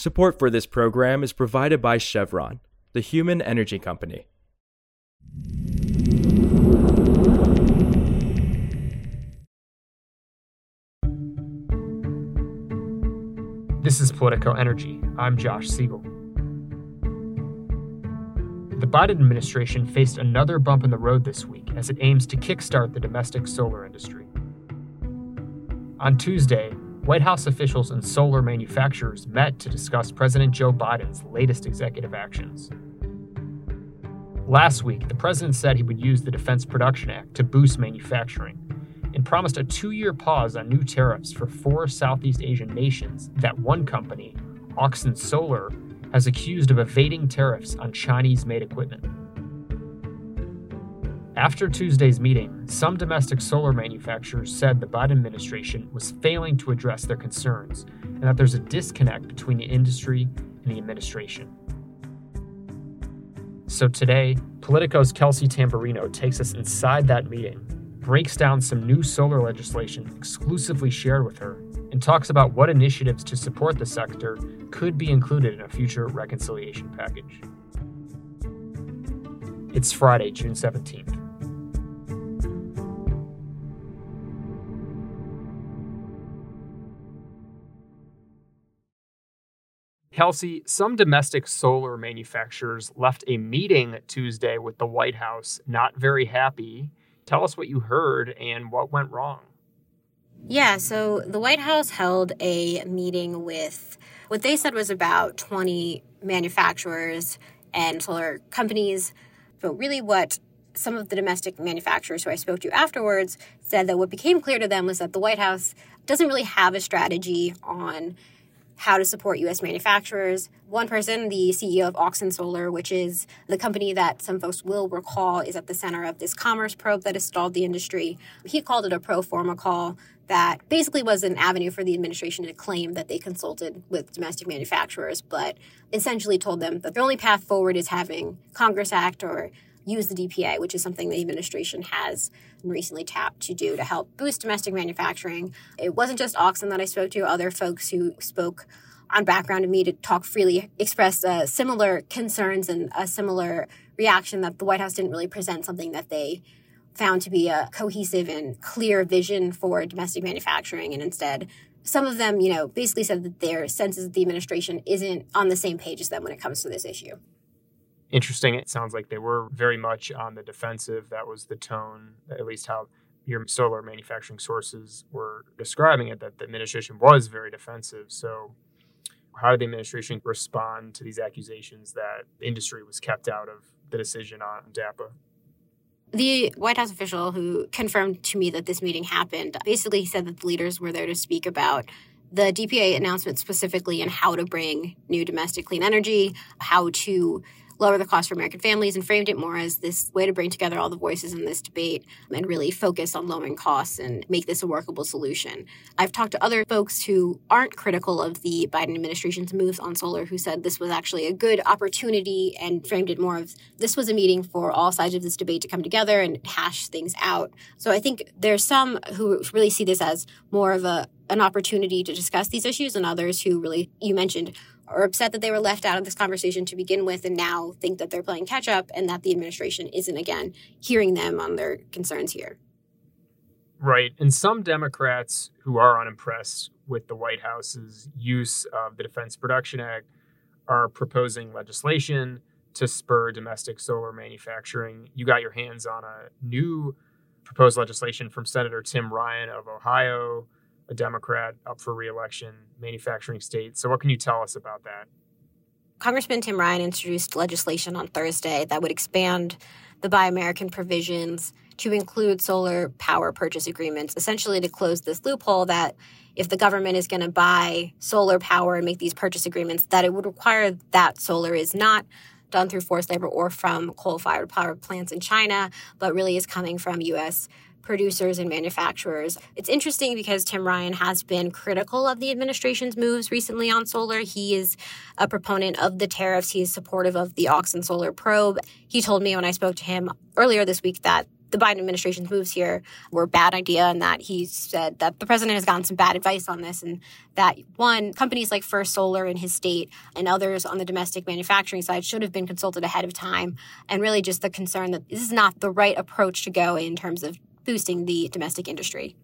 Support for this program is provided by Chevron, the human energy company. This is Politico Energy. I'm Josh Siegel. The Biden administration faced another bump in the road this week as it aims to kickstart the domestic solar industry. On Tuesday, White House officials and solar manufacturers met to discuss President Joe Biden's latest executive actions. Last week, the president said he would use the Defense Production Act to boost manufacturing and promised a two year pause on new tariffs for four Southeast Asian nations that one company, Auxin Solar, has accused of evading tariffs on Chinese made equipment. After Tuesday's meeting, some domestic solar manufacturers said the Biden administration was failing to address their concerns and that there's a disconnect between the industry and the administration. So today, Politico's Kelsey Tamborrino takes us inside that meeting, breaks down some new solar legislation exclusively shared with her, and talks about what initiatives to support the sector could be included in a future reconciliation package. It's Friday, June 17th. Kelsey, some domestic solar manufacturers left a meeting Tuesday with the White House not very happy. Tell us what you heard and what went wrong. Yeah, so the White House held a meeting with what they said was about 20 manufacturers and solar companies. But really, what some of the domestic manufacturers who I spoke to afterwards said that what became clear to them was that the White House doesn't really have a strategy on how to support U.S. manufacturers. One person, the CEO of Auxin Solar, which is the company that some folks will recall is at the center of this commerce probe that has stalled the industry, he called it a pro forma call that basically was an avenue for the administration to claim that they consulted with domestic manufacturers, but essentially told them that the only path forward is having Congress act or use the DPA, which is something the administration has recently tapped to do to help boost domestic manufacturing. It wasn't just Auxin that I spoke to, other folks who spoke on background of me to talk freely expressed uh, similar concerns and a similar reaction that the White House didn't really present something that they found to be a cohesive and clear vision for domestic manufacturing and instead some of them you know basically said that their senses that the administration isn't on the same page as them when it comes to this issue interesting. It sounds like they were very much on the defensive. That was the tone, at least how your solar manufacturing sources were describing it, that the administration was very defensive. So, how did the administration respond to these accusations that industry was kept out of the decision on DAPA? The White House official who confirmed to me that this meeting happened basically said that the leaders were there to speak about the DPA announcement specifically and how to bring new domestic clean energy, how to lower the cost for American families and framed it more as this way to bring together all the voices in this debate and really focus on lowering costs and make this a workable solution. I've talked to other folks who aren't critical of the Biden administration's moves on solar who said this was actually a good opportunity and framed it more of this was a meeting for all sides of this debate to come together and hash things out. So I think there's some who really see this as more of a an opportunity to discuss these issues and others who really you mentioned are upset that they were left out of this conversation to begin with and now think that they're playing catch up and that the administration isn't again hearing them on their concerns here. Right. And some Democrats who are unimpressed with the White House's use of the Defense Production Act are proposing legislation to spur domestic solar manufacturing. You got your hands on a new proposed legislation from Senator Tim Ryan of Ohio a Democrat up for reelection, manufacturing state. So, what can you tell us about that? Congressman Tim Ryan introduced legislation on Thursday that would expand the Buy American provisions to include solar power purchase agreements, essentially to close this loophole that if the government is going to buy solar power and make these purchase agreements, that it would require that solar is not done through forced labor or from coal fired power plants in China, but really is coming from U.S producers and manufacturers. It's interesting because Tim Ryan has been critical of the administration's moves recently on solar. He is a proponent of the tariffs. He is supportive of the Auxin Solar probe. He told me when I spoke to him earlier this week that the Biden administration's moves here were a bad idea and that he said that the president has gotten some bad advice on this and that one, companies like First Solar in his state and others on the domestic manufacturing side should have been consulted ahead of time and really just the concern that this is not the right approach to go in terms of boosting the domestic industry.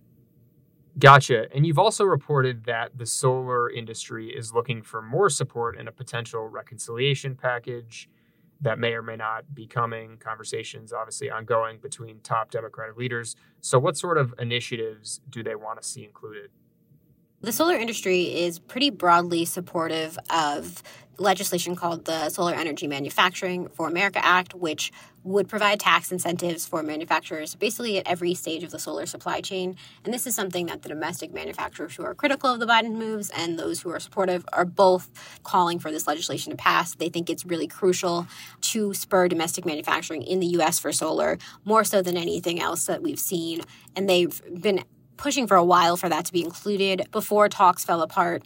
Gotcha. And you've also reported that the solar industry is looking for more support in a potential reconciliation package that may or may not be coming. Conversations obviously ongoing between top Democratic leaders. So, what sort of initiatives do they want to see included? The solar industry is pretty broadly supportive of legislation called the Solar Energy Manufacturing for America Act, which would provide tax incentives for manufacturers basically at every stage of the solar supply chain. And this is something that the domestic manufacturers who are critical of the Biden moves and those who are supportive are both calling for this legislation to pass. They think it's really crucial to spur domestic manufacturing in the US for solar, more so than anything else that we've seen. And they've been pushing for a while for that to be included before talks fell apart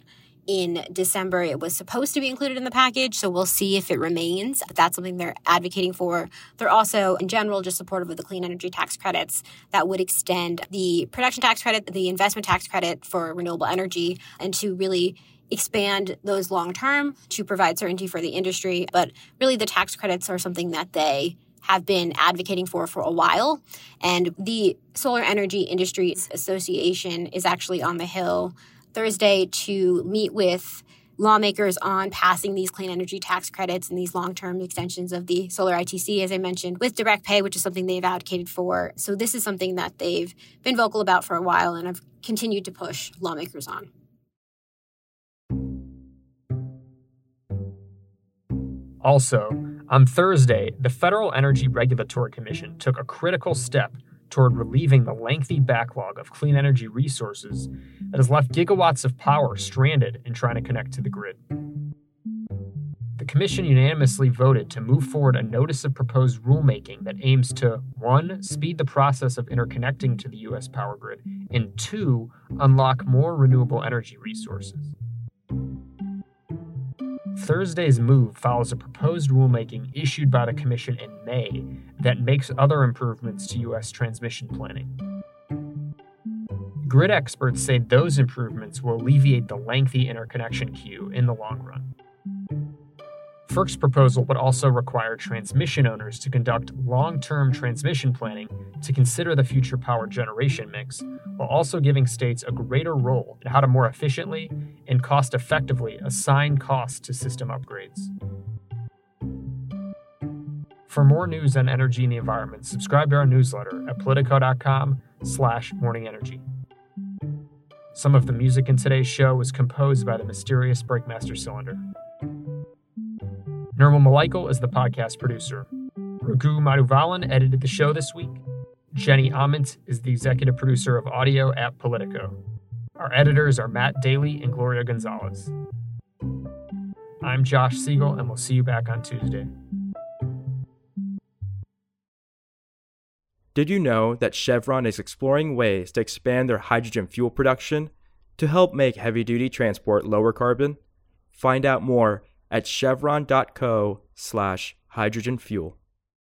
in December. It was supposed to be included in the package, so we'll see if it remains. But that's something they're advocating for. They're also, in general, just supportive of the clean energy tax credits that would extend the production tax credit, the investment tax credit for renewable energy, and to really expand those long term to provide certainty for the industry. But really, the tax credits are something that they have been advocating for for a while. And the Solar Energy Industries Association is actually on the Hill Thursday to meet with lawmakers on passing these clean energy tax credits and these long term extensions of the solar ITC, as I mentioned, with direct pay, which is something they've advocated for. So, this is something that they've been vocal about for a while and I've continued to push lawmakers on. Also, on Thursday, the Federal Energy Regulatory Commission took a critical step toward relieving the lengthy backlog of clean energy resources that has left gigawatts of power stranded in trying to connect to the grid. The Commission unanimously voted to move forward a notice of proposed rulemaking that aims to 1. speed the process of interconnecting to the U.S. power grid, and 2. unlock more renewable energy resources. Thursday's move follows a proposed rulemaking issued by the Commission in May that makes other improvements to U.S. transmission planning. Grid experts say those improvements will alleviate the lengthy interconnection queue in the long run. FERC's proposal would also require transmission owners to conduct long term transmission planning to consider the future power generation mix, while also giving states a greater role in how to more efficiently and cost effectively assign costs to system upgrades. For more news on energy and the environment, subscribe to our newsletter at politico.com slash morningenergy. Some of the music in today's show was composed by the mysterious Breakmaster Cylinder. Nirmal Mulaikal is the podcast producer. Raghu Manavalan edited the show this week. Jenny Ament is the executive producer of audio at Politico. Our editors are Matt Daly and Gloria Gonzalez. I'm Josh Siegel, and we'll see you back on Tuesday. Did you know that Chevron is exploring ways to expand their hydrogen fuel production to help make heavy duty transport lower carbon? Find out more at chevron.co slash hydrogen fuel.